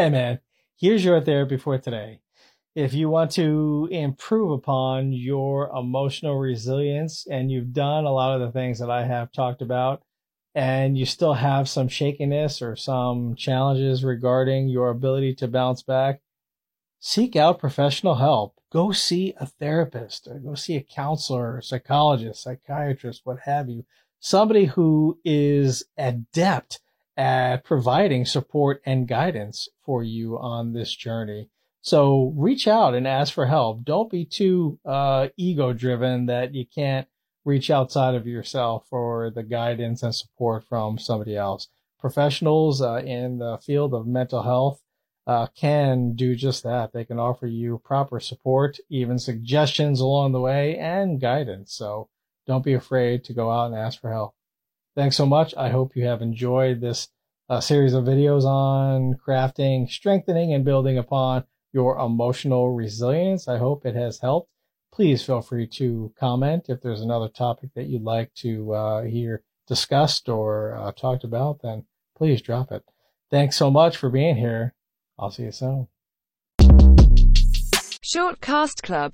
Hey man, here's your therapy for today. If you want to improve upon your emotional resilience and you've done a lot of the things that I have talked about, and you still have some shakiness or some challenges regarding your ability to bounce back, seek out professional help. Go see a therapist or go see a counselor, psychologist, psychiatrist, what have you. Somebody who is adept providing support and guidance for you on this journey. So reach out and ask for help. Don't be too uh, ego driven that you can't reach outside of yourself for the guidance and support from somebody else. Professionals uh, in the field of mental health uh, can do just that. They can offer you proper support, even suggestions along the way, and guidance. So don't be afraid to go out and ask for help. Thanks so much. I hope you have enjoyed this uh, series of videos on crafting, strengthening, and building upon your emotional resilience. I hope it has helped. Please feel free to comment if there's another topic that you'd like to uh, hear discussed or uh, talked about, then please drop it. Thanks so much for being here. I'll see you soon. Shortcast Club